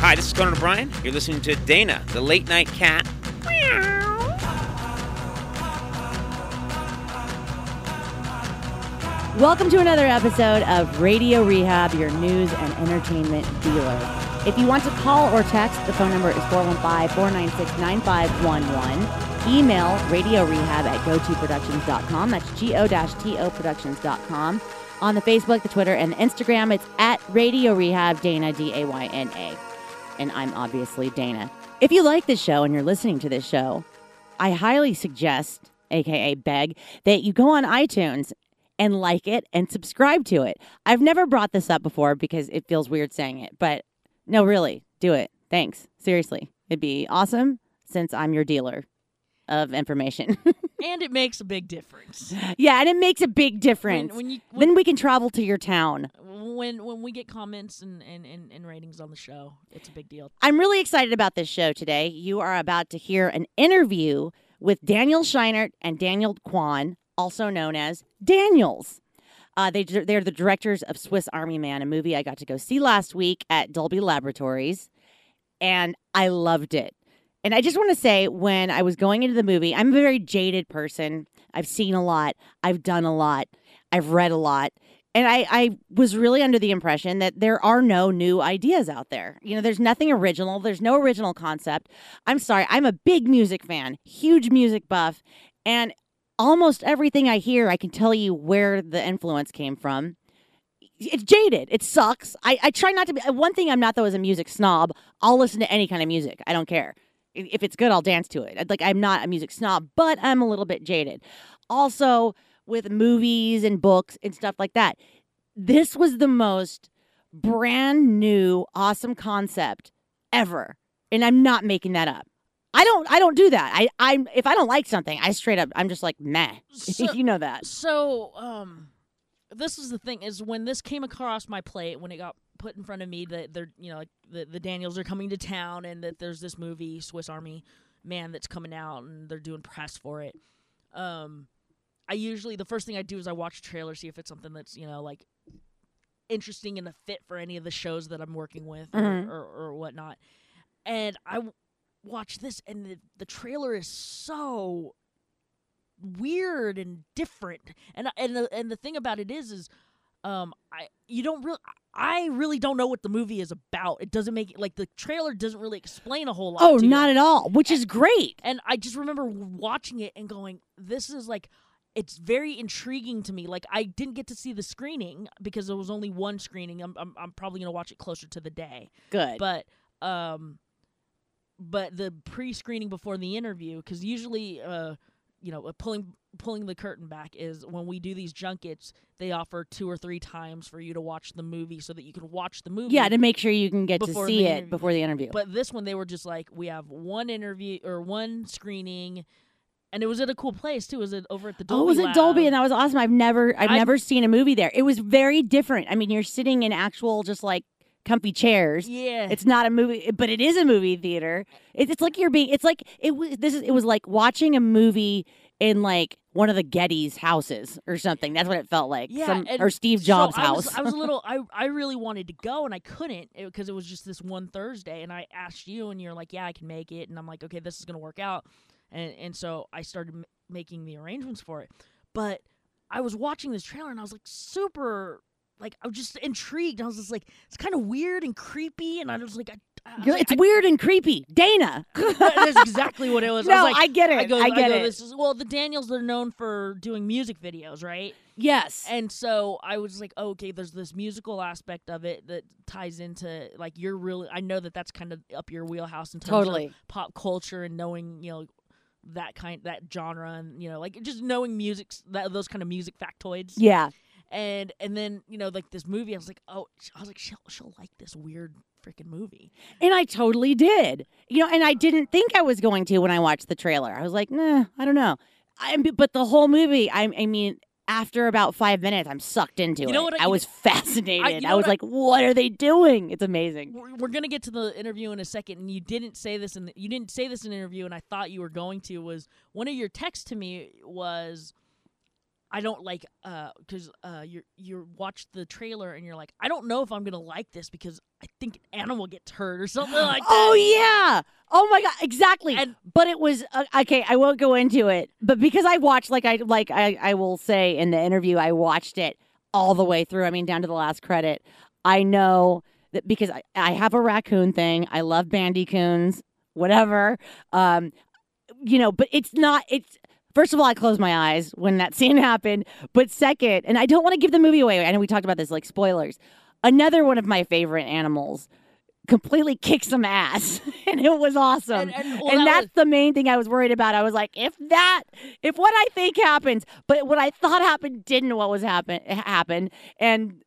Hi, this is Conan O'Brien. You're listening to Dayna, the late night cat. Welcome to another episode of Radio Rehab, your news and entertainment dealer. If you want to call or text, the phone number is 415 496 9511. Email radio rehab at gotoproductions.com. That's G O T O productions.com. On the Facebook, the Twitter, and the Instagram, it's at Radio Rehab Dayna, D A Y N A. And I'm obviously Dayna. If you like this show and you're listening to this show, I highly suggest, aka beg, that you go on iTunes and like it and subscribe to it. I've never brought this up before because it feels weird saying it, but no, really, do it. Thanks. Seriously. It'd be awesome since I'm your dealer of information. and it makes a big difference. yeah, and it makes a big difference. When, when you when, then we can travel to your town. When when we get comments and, and, and, and ratings on the show, it's a big deal. I'm really excited about this show today. You are about to hear an interview with Daniel Scheinert and Daniel Kwan also known as Daniels. Uh, they, they're the directors of Swiss Army Man, a movie I got to go see last week at Dolby Laboratories, and I loved it. And I just want to say, when I was going into the movie, I'm a very jaded person. I've seen a lot, I've done a lot, I've read a lot. And I, I was really under the impression that there are no new ideas out there. You know, there's nothing original. There's no original concept. I'm sorry. I'm a big music fan, huge music buff. And almost everything I hear, I can tell you where the influence came from. It's jaded. It sucks. I, I try not to be. One thing I'm not, though, is a music snob. I'll listen to any kind of music. I don't care. If it's good, I'll dance to it. Like, I'm not a music snob, but I'm a little bit jaded. Also, with movies and books and stuff like that, this was the most brand new, awesome concept ever. And I'm not making that up. I don't I don't do that. I I if I don't like something, I straight up I'm just like meh. So, you know that. So um this is the thing is when this came across my plate when it got put in front of me that they're you know like the, the Daniels are coming to town and that there's this movie Swiss Army Man that's coming out and they're doing press for it. Um I usually the first thing I do is I watch a trailer see if it's something that's you know like interesting and a fit for any of the shows that I'm working with mm-hmm. or, or, or whatnot. And I watch this and the, the trailer is so weird and different and and the and the thing about it is is um i you don't really i really don't know what the movie is about. It doesn't make it like the trailer doesn't really explain a whole lot oh not you. at all which is great. and i just remember watching it and going this is like it's very intriguing to me. Like i didn't get to see the screening because there was only one screening. I'm i'm, I'm probably going to watch it closer to the day. Good. But um but the pre-screening before the interview because usually uh you know uh, pulling pulling the curtain back is when we do these junkets they offer two or three times for you to watch the movie so that you can watch the movie yeah to make sure you can get to see it interview. before the interview but this one they were just like we have one interview or one screening and it was at a cool place too. Was it over at the Dolby? Oh, it was at Dolby, and that was awesome. I've never, I've I, never seen a movie there. It was very different. I mean, you're sitting in actual, just like comfy chairs. Yeah. It's not a movie, but it is a movie theater. It's, it's like you're being. It's like it was. This is. It was like watching a movie in like one of the Getty's houses or something. That's what it felt like. Yeah, Some, or Steve Jobs' so house. I was, I was a little. I I really wanted to go and I couldn't because it, it was just this one Thursday. And I asked you, and you're like, "Yeah, I can make it." And I'm like, "Okay, this is gonna work out." And and so I started m- making the arrangements for it. But I was watching this trailer and I was like super like I was just intrigued. I was just like, it's kind of weird and creepy, and I was like, I, I was it's like, weird and creepy, Dayna. that's exactly what it was. no, I, was like, I get it. I, go, I get go, it. This is, well, the Daniels are known for doing music videos, right? Yes. And so I was like, oh, okay, there's this musical aspect of it that ties into like you're really. I know that that's kind of up your wheelhouse in terms totally. of pop culture and knowing, you know, that kind that genre and you know like just knowing music that those kind of music factoids yeah and and then you know like this movie i was like oh i was like she'll, she'll like this weird freaking movie and i totally did you know and i didn't think i was going to when i watched the trailer i was like nah i don't know I, but the whole movie I, I mean after about five minutes, I'm sucked into you know it. What I, I was fascinated. I, you know was what like, "What are they doing?" It's amazing. We're, we're, gonna get to the interview in a second, and you didn't say this, and you didn't say this in an interview, and I thought you were going to. Was one of your texts to me was I don't like uh because uh you you watch the trailer and you're like I don't know if I'm gonna like this because I think an animal gets hurt or something like that. Oh yeah. Oh my god, exactly. And- but it was uh, okay. I won't go into it, but because I watched, like I like I I will say in the interview, I watched it all the way through. I mean, down to the last credit. I know that because I, I have a raccoon thing. I love bandicoons, whatever. Um, you know, but it's not. It's first of all, I closed my eyes when that scene happened. But second, and I don't want to give the movie away. I know we talked about this, like spoilers. Another one of my favorite animals completely kicked some ass and it was awesome And- and, well, and that that's was- the main thing I was worried about. I was like, if that, if what I think happens, but what I thought happened didn't, what was happen happen, and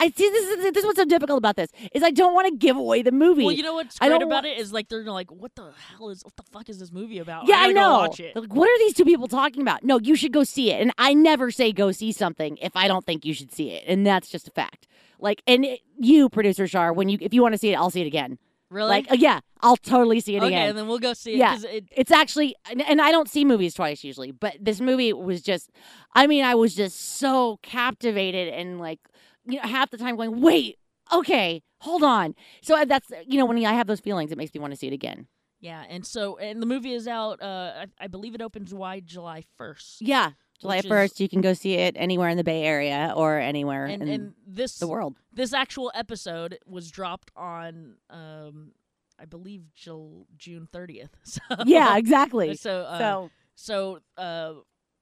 I see this is this what's so difficult about this is I don't want to give away the movie. Well, you know what's I great about it is like they're like, what the hell is what the fuck is this movie about? yeah, I, go know. watch it. They're Like, what are these two people talking about? No, you should go see it. And I never say go see something if I don't think you should see it, and that's just a fact. Like, and it, you, producer Shar, when you if you want to see it, I'll see it again. Really? Like, uh, yeah, I'll totally see it okay, again. Okay, and then we'll go see it. Yeah, it It's actually, and, and I don't see movies twice usually, but this movie was just, I mean, I was just so captivated and like, you know, half the time going, wait, okay, hold on. So uh, that's, you know, when I have those feelings, it makes me want to see it again. yeah, and so and the movie is out. Uh, I, I believe it opens wide July first. Yeah. July 1st, you can go see it anywhere in the Bay Area or anywhere And in and this the world. this actual episode was dropped on um I believe Jul- June thirtieth. So Yeah, exactly. So uh, so, so uh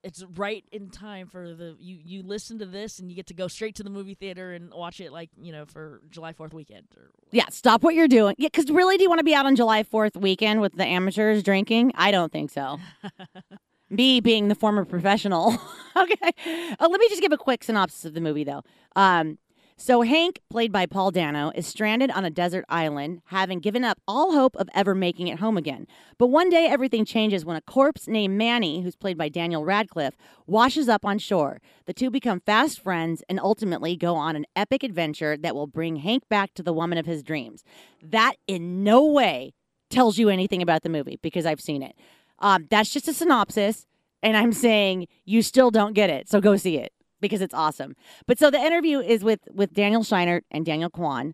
it's right in time for the you you listen to this and you get to go straight to the movie theater and watch it like you know for July Fourth weekend. Or, yeah, stop what you're doing. Yeah, because really, do you want to be out on July 4th weekend with the amateurs drinking? I don't think so. me being the former professional. okay. Uh, let me just give a quick synopsis of the movie, though. Um, so, Hank, played by Paul Dano, is stranded on a desert island, having given up all hope of ever making it home again. But one day, everything changes when a corpse named Manny, who's played by Daniel Radcliffe, washes up on shore. The two become fast friends and ultimately go on an epic adventure that will bring Hank back to the woman of his dreams. That in no way tells you anything about the movie because I've seen it. Um, that's just a synopsis, and I'm saying you still don't get it, so go see it because it's awesome. But so the interview is with with Daniel Scheinert and Daniel Kwan,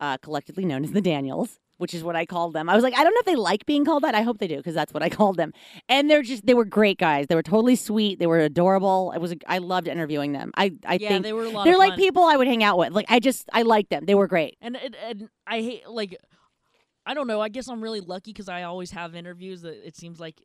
uh, collectively known as the Daniels, which is what I called them. I was like, I don't know if they like being called that. I hope they do because that's what I called them. And they're just they were great guys. They were totally sweet. They were adorable. I was I loved interviewing them. I I yeah, think they were a lot. they're like fun. people I would hang out with. Like I just I like them. They were great. And, and and I hate like I don't know. I guess I'm really lucky because I always have interviews that it seems like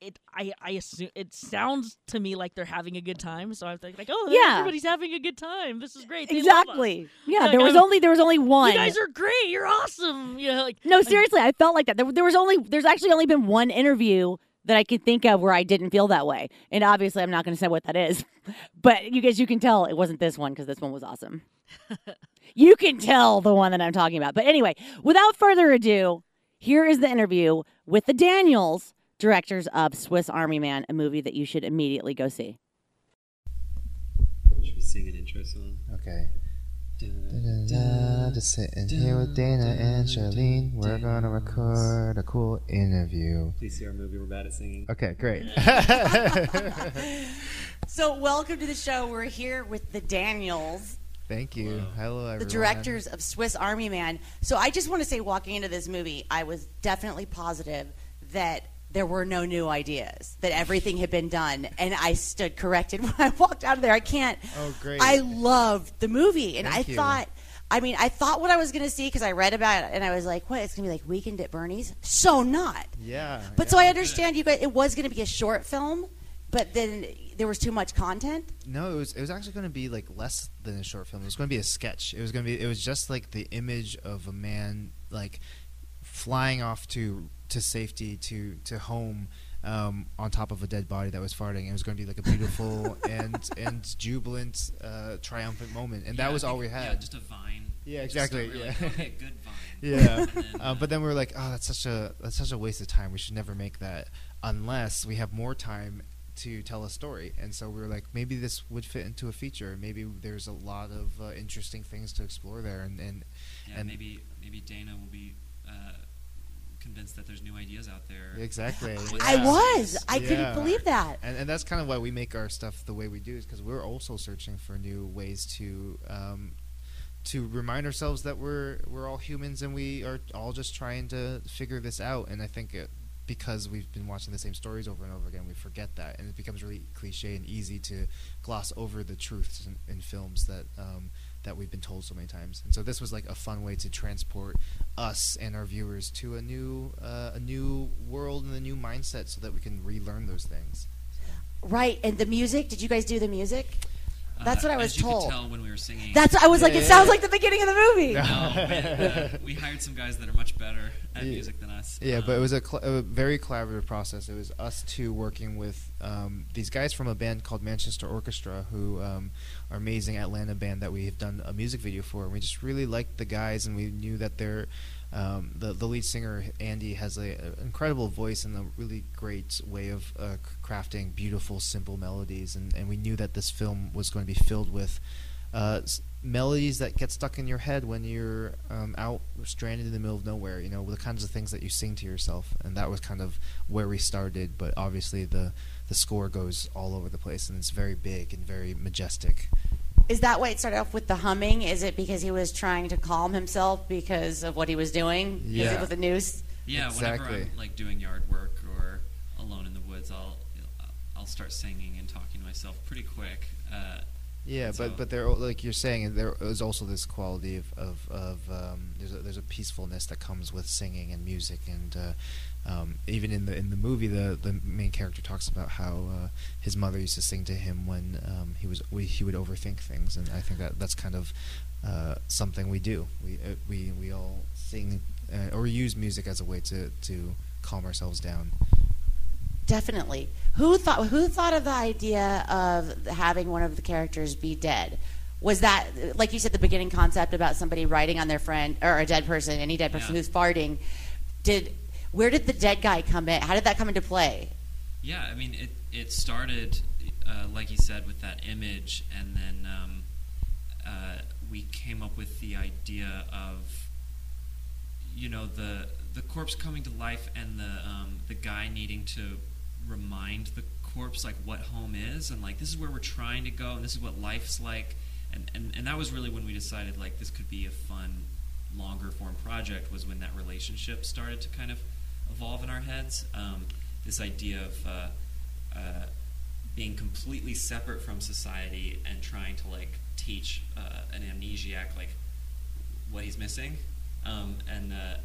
it. I I assume it sounds to me like they're having a good time. So I think like, oh Yeah. everybody's having a good time. This is great. They. Exactly. Yeah, Like, there was I'm- only there was only one. You guys are great. You're awesome. You know, like No, seriously, I felt like that. There, there was only, there's actually only been one interview that I could think of where I didn't feel that way, and obviously, I'm not going to say what that is. But you guys, you can tell it wasn't this one because this one was awesome. you can tell the one that I'm talking about. But anyway, without further ado, here is the interview with the Daniels, directors of Swiss Army Man, a movie that you should immediately go see. Should we sing an intro song? Okay. Just sitting here with Dayna and Charlene. We're gonna record a cool interview. Please see our movie. We're bad at singing. Okay, great. So, welcome to the show. We're here with the Daniels. Thank you. Hello, everyone. the directors of Swiss Army Man. So I just want to say, walking into this movie, I was definitely positive that there were no new ideas, that everything had been done, and I stood corrected when I walked out of there. I can't. Oh, great. I loved the movie, and Thank I you. thought. I mean, I thought what I was going to see because I read about it, and I was like, "What? It's going to be like Weekend at Bernie's?" So not. Yeah. But yeah. so I understand you guys. It was going to be a short film, but then there was too much content. No, it was it was actually going to be like less than a short film. It was going to be a sketch. It was going to be it was just like the image of a man like flying off to to safety to to home um, on top of a dead body that was farting. It was going to be like a beautiful and and jubilant uh, triumphant moment, and that was all we Yeah, had. just a vine. Yeah, exactly, yeah. okay, good vine. Yeah, then, uh, but then we were like, oh, that's such a that's such a waste of time. We should never make that unless we have more time to tell a story. And so we were like, maybe this would fit into a feature. Maybe there's a lot of uh, interesting things to explore there. And, and yeah, and- maybe maybe Dayna will be uh, convinced that there's new ideas out there. Exactly. I was. I Yeah. couldn't believe that. and, and that's kind of why we make our stuff the way we do is because we're also searching for new ways to um, to remind ourselves that we're we're all humans and we are all just trying to figure this out and i think it, because we've been watching the same stories over and over again we forget that and it becomes really cliche and easy to gloss over the truths in, in films that um, that we've been told so many times and so this was like a fun way to transport us and our viewers to a new uh, a new world and a new mindset so that we can relearn those things Right. And the music. Did you guys do the music? That's what I was Uh, as you told. Could tell when we were singing. That's. I was like, Yeah, it yeah, sounds like the beginning of the movie. no, we, uh, we hired some guys that are much better at Yeah. music than us. Yeah, but it Um, was a, cl- a very collaborative process. It was us two working with um, these guys from a band called Manchester Orchestra, who um, are amazing Atlanta band that we have done a music video for. And we just really liked the guys, and we knew that they're um, the the lead singer Andy has a, a incredible voice and a really great way of uh, crafting beautiful, simple melodies. And, and we knew that this film was going to be filled with uh, melodies that get stuck in your head when you're um, out stranded in the middle of nowhere. You know, the kinds of things that you sing to yourself, and that was kind of where we started. But obviously, the the score goes all over the place, and it's very big and very majestic. Is that why it started off with the humming? Is it because he was trying to calm himself because of what he was doing? Is Yeah. it with the news? Yeah, whenever I'm like doing yard work or alone in the woods, I'll I'll start singing and talking to myself pretty quick. Uh, Yeah, So- but but there, like you're saying, there is also this quality of of, of um, there's a, there's a peacefulness that comes with singing and music, and uh, um, even in the in the movie, the the main character talks about how uh, his mother used to sing to him when um, he was we, he would overthink things, and I think that that's kind of uh, something we do. We uh, we we all sing uh, or use music as a way to to calm ourselves down. Definitely. Who thought who thought of the idea of having one of the characters be dead? Was that like you said the beginning concept about somebody writing on their friend or a dead person, any dead person Yeah. who's farting? Did where did the dead guy come in? How did that come into play? Yeah, I mean, it it started, uh, like you said, with that image, and then um, uh, we came up with the idea of, you know, the the corpse coming to life, and the um, the guy needing to remind the corpse like what home is, and like this is where we're trying to go, and this is what life's like, and and, and that was really when we decided like this could be a fun, longer form project. Was when that relationship started to kind of evolve in our heads. Um, this idea of uh, uh, being completely separate from society and trying to like teach uh, an amnesiac like what he's missing, um, and uh,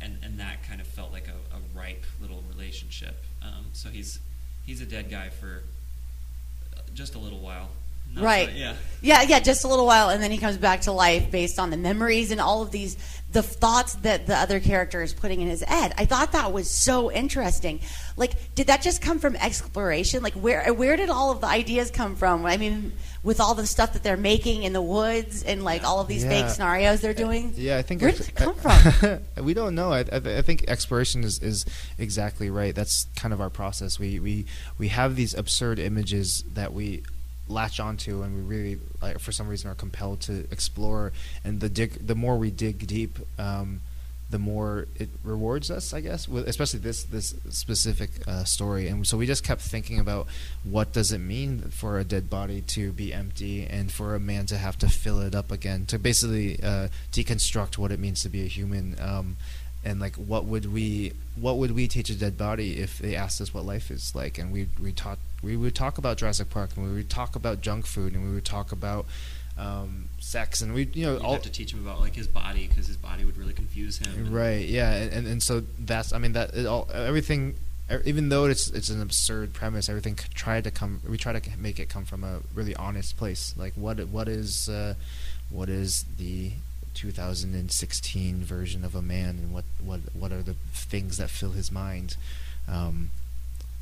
and and that kind of felt like a, a ripe little relationship. Um, so he's he's a dead guy for just a little while. Not Right. for- yeah. Yeah, yeah, just a little while, and then he comes back to life based on the memories and all of these, the thoughts that the other character is putting in his head. I thought that was so interesting. Like, did that just come from exploration? Like, where where did all of the ideas come from? I mean, with all the stuff that they're making in the woods and like all of these fake scenarios they're uh, doing. Yeah, I think Where did it come from? we don't know. I, I, I think exploration is, is exactly right. That's kind of our process. We we we have these absurd images that we latch onto, and we really, like, for some reason, are compelled to explore. And the dig, the more we dig deep, um, the more it rewards us, I guess. With, especially this this specific uh, story, and so we just kept thinking about what does it mean for a dead body to be empty, and for a man to have to fill it up again, to basically uh, deconstruct what it means to be a human. Um, and like, what would we what would we teach a dead body if they asked us what life is like? And we we taught we would talk about Jurassic Park, and we would talk about junk food, and we would talk about um, sex, and we you know You'd all have to teach him about like his body because his body would really confuse him. Right. Yeah. And, and and so that's I mean that it all everything e- even though it's it's an absurd premise, everything tried to come. We try to make it come from a really honest place. Like what what is uh, what is the 2016 version of a man, and what what what are the things that fill his mind? Um,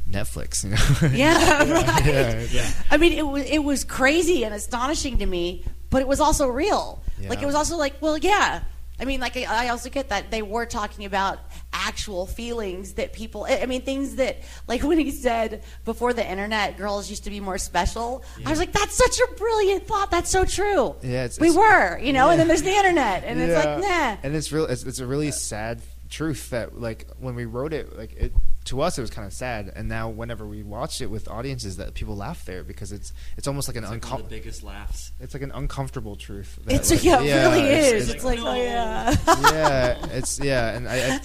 Netflix, you know. Yeah, right. yeah, yeah. I mean, it was it was crazy and astonishing to me, but it was also real. Like it was also like, well, yeah. I mean, like I I also get that they were talking about actual feelings that people. I mean, things that like when he said before the internet, girls used to be more special. I was like, that's such a brilliant thought. That's so true. Yeah, it's- we it's- were, you know. And then there's the internet, and it's like, nah. And it's real. It's, it's a really sad truth that like when we wrote it, like it to us it was kind of sad, and now whenever we watch it with audiences, that people laugh there because it's it's almost like an It's like uncom- biggest laughs. it's like an uncomfortable truth. that, It's like, yeah, it really it's- is. it's- It's, like, no. oh yeah. yeah, it's yeah, and I, I,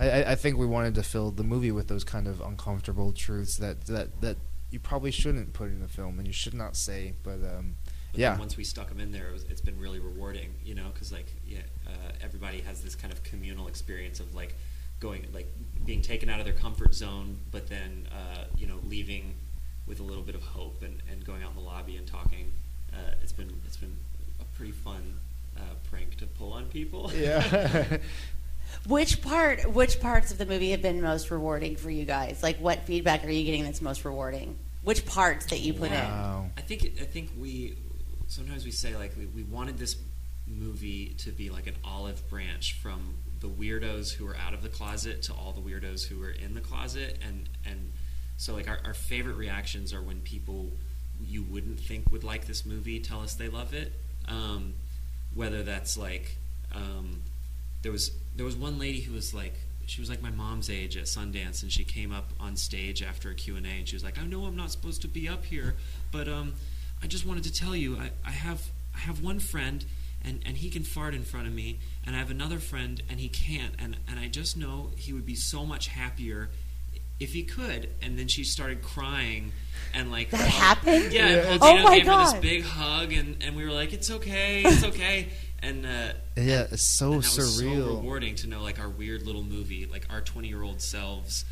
I, I think we wanted to fill the movie with those kind of uncomfortable truths that that that you probably shouldn't put in a film and you should not say, but um, But yeah, then once we stuck them in there, it was, it's been really rewarding, you know, because like yeah, uh, everybody has this kind of communal experience of like going like being taken out of their comfort zone, but then uh, you know leaving with a little bit of hope and, and going out in the lobby and talking. Uh, it's been it's been a pretty fun uh, prank to pull on people. yeah. Which part? Which parts of the movie have been most rewarding for you guys? Like, what feedback are you getting that's most rewarding? Which parts that you put in? I think I think we sometimes we say like we, we wanted this movie to be like an olive branch from the weirdos who are out of the closet to all the weirdos who are in the closet. And and so like our, our favorite reactions are when people you wouldn't think would like this movie tell us they love it. Um, whether that's like um, there was there was one lady who was like she was like my mom's age at Sundance and she came up on stage after a Q&A and she was like I know I'm not supposed to be up here but um, I just wanted to tell you I, I have I have one friend and, and he can fart in front of me and I have another friend and he can't and, and I just know he would be so much happier if he could. And then she started crying and like That happened? yeah, Yeah, and it's- Paul Oh Dano my gave her God. this big hug and, and we were like it's okay it's okay. And uh, Yeah, it's so and that was so rewarding to know like our weird little movie, like our twenty year old selves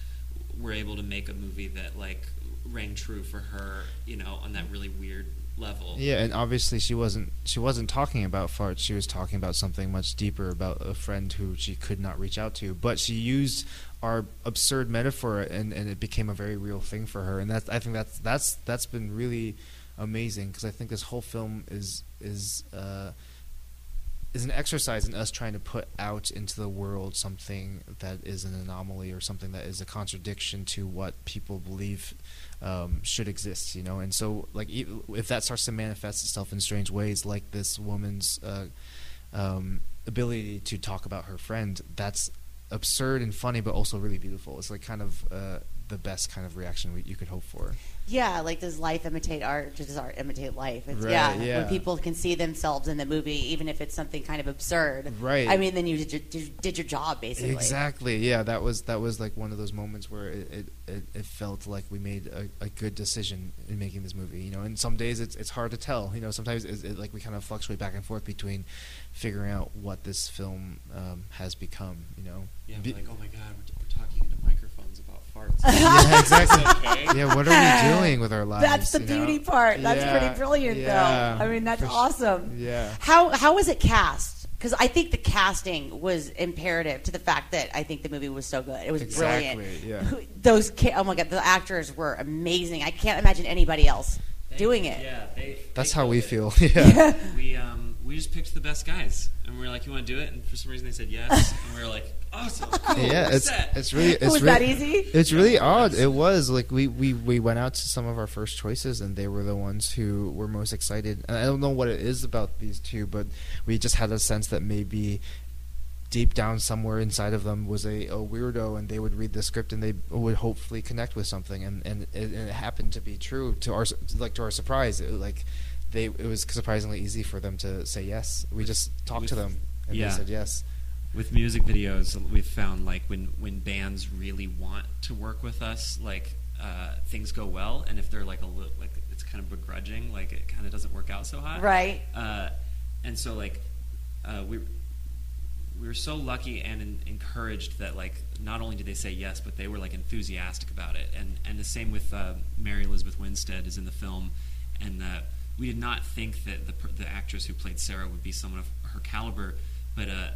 were able to make a movie that like rang true for her, you know, on that really weird level. Yeah, and obviously she wasn't she wasn't talking about farts. She was talking about something much deeper about a friend who she could not reach out to. But she used our absurd metaphor, and, and it became a very real thing for her. And that's I think that's that's that's been really amazing because I think this whole film is is uh, is an exercise in us trying to put out into the world something that is an anomaly or something that is a contradiction to what people believe um, should exist, you know. And so, like, if that starts to manifest itself in strange ways, like this woman's uh, um, ability to talk about her friend, that's absurd and funny, but also really beautiful. It's like kind of uh, the best kind of reaction we, you could hope for. Yeah, like does life imitate art? Does art imitate life? It's, Right, yeah, yeah. when people can see themselves in the movie, even if it's something kind of absurd. Right. I mean, then you did, your- did, did your job basically. Exactly. Yeah, that was that was like one of those moments where it it, it, it felt like we made a, a good decision in making this movie. You know, and some days it's it's hard to tell. You know, sometimes it's, it, like we kind of fluctuate back and forth between figuring out what this film um, has become. You know. Yeah, Be- we're like, oh my god, we're, we're talking into microphones about farts. yeah, exactly. okay. yeah, what are we doing with our lives? That's the you know? beauty part. That's Yeah, pretty brilliant, yeah, though. I mean, that's for s- awesome. Yeah. How how was it cast? Because I think the casting was imperative to the fact that I think the movie was so good. It was Exactly, brilliant. yeah. Those ca- oh my god, the actors were amazing. I can't imagine anybody else They- doing it. Yeah, they. That's they how we killed feel. it. Yeah. We um we just picked the best guys, and we were like, you want to do it? And for some reason they said yes, and we were like, oh, awesome, cool, yeah, it's set. it's really it's was really, that easy? It's really odd. It was like we, we, we went out to some of our first choices, and they were the ones who were most excited. And I don't know what it is about these two, but we just had a sense that maybe deep down somewhere inside of them was a, a weirdo, and they would read the script and they would hopefully connect with something. And and it, and it happened to be true to our like to our surprise. It, like they it was surprisingly easy for them to say yes. We just talked to them, and yeah. they said yes. with music videos we've found like when when bands really want to work with us like uh, things go well and if they're like a little like it's kind of begrudging like it kind of doesn't work out so hot Right. uh, and so like uh, we we were so lucky and en- encouraged that like not only did they say yes but they were like enthusiastic about it and and the same with uh, Mary Elizabeth Winstead is in the film and uh, we did not think that the the actress who played Sarah would be someone of her caliber but uh,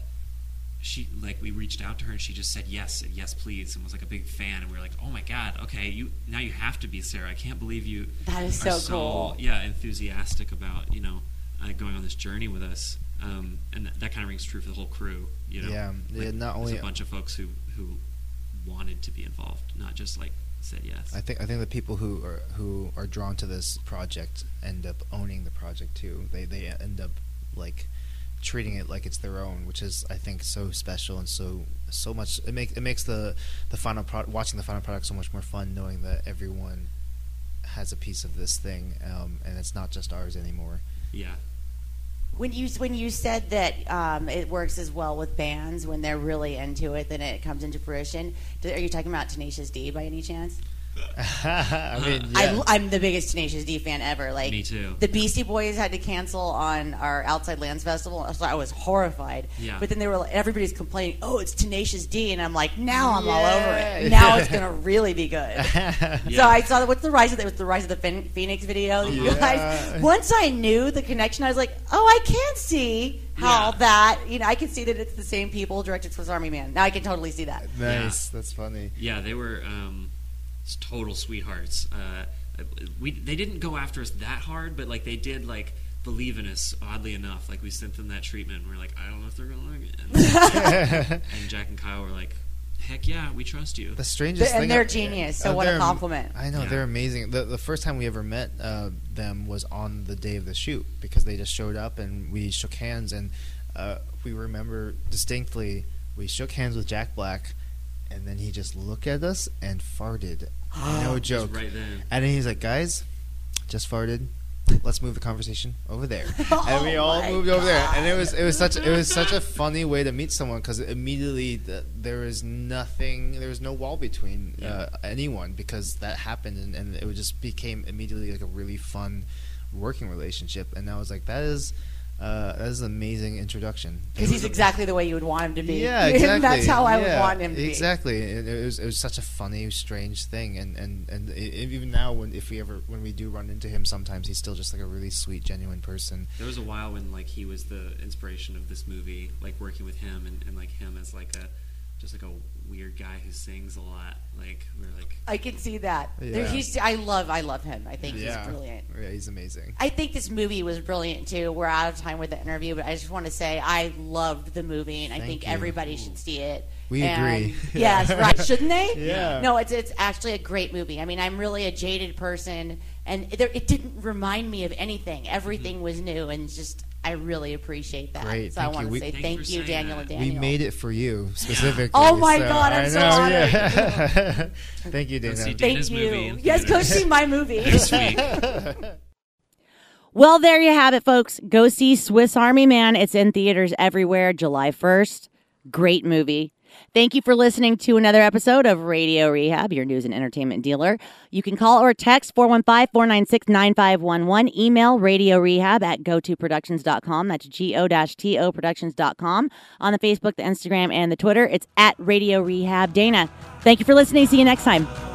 she like we reached out to her and she just said yes yes please and was like a big fan and we were like oh my god okay you now you have to be Sarah I can't believe you That is are so cool. yeah enthusiastic about you know uh, going on this journey with us um, and that, that kind of rings true for the whole crew you know Yeah, yeah, not there's only- a bunch of folks who who wanted to be involved not just like said yes I think I think the people who are who are drawn to this project end up owning the project too. They they end up like treating it like it's their own, which is I think so special and so so much. It makes it makes the the final product watching the final product so much more fun, knowing that everyone has a piece of this thing, um, and it's not just ours anymore. Yeah. When you when you said that um, it works as well with bands when they're really into it, then it comes into fruition. Do- Are you talking about Tenacious D by any chance? I mean, yeah. I, I'm the biggest Tenacious D fan ever. Like Me too. The Beastie Boys had to cancel on our Outside Lands festival, so I was horrified. Yeah. But then they were like, everybody's complaining, "Oh, it's Tenacious D," and I'm like, now I'm all over it. Now it's gonna really be good. Yeah. So I saw that. What's the rise of the, the rise of the Phen- Phoenix video? You guys. Once I knew the connection, I was like, oh, I can see how Yeah. that. You know, I can see that it's the same people directed Swiss Army Man. Now I can totally see that. nice. That's funny. Yeah, they were um, s- total sweethearts. Uh, we they didn't go after us that hard, but like they did like believe in us. Oddly enough, like we sent them that treatment. and We're like, I don't know if they're gonna like it. And, and Jack and Kyle were like, Heck yeah, we trust you. The strangest And thing, they're I- genius, so uh, what a compliment. I know Yeah. they're amazing. The the first time we ever met uh, them was on the day of the shoot because they just showed up and we shook hands and uh, we remember distinctly we shook hands with Jack Black and then he just looked at us and farted. no joke. right then. And then he's like, "Guys, just farted. Let's move the conversation over there." Oh and we all my moved over there, and it was it was such it was such a funny way to meet someone because immediately the, there was nothing, there was no wall between uh, anyone because that happened, and, and it just became immediately like a really fun working relationship. And I was like, "That is." Uh, that is an amazing introduction. Because he's exactly the way you would want him to be. Yeah, exactly. That's how I Yeah, would want him to be. Exactly. It, it was it was such a funny, strange thing, and and and i even now, when if we ever when we do run into him, sometimes he's still just like a really sweet, genuine person. There was a while when like he was the inspiration of this movie, like working with him and, and like him as like a just like a weird guy who sings a lot. Like we are like I can see that. Yeah. He's, I love, I love him. I think yeah, he's brilliant. Yeah, he's amazing. I think this movie was brilliant too. We're out of time with the interview, but I just want to say I loved the movie, and I think you. everybody should see it. We And- agree. yes, right? Shouldn't they? Yeah. No, it's it's actually a great movie. I mean, I'm really a jaded person, and there, it didn't remind me of anything. Everything mm-hmm. was new, and just I really appreciate that. Great, So I want to say Thank you thank you, Daniel that. and Daniel. We made it for you specifically. Oh my so God, I'm I so know, honored. yeah. Thank you, Go Dayna. see Thank Dayna's you. movie yes, go see my movie. this week. Well, there you have it, folks. Go see Swiss Army Man. It's in theaters everywhere July 1st. Great movie. Thank you for listening to another episode of Radio Rehab, your news and entertainment dealer. You can call or text 415 496 9511. Email radio rehab at gotoproductions.com. That's G O T O productions.com. On the Facebook, the Instagram, and the Twitter, it's at Radio Rehab Dayna. Thank you for listening. See you next time.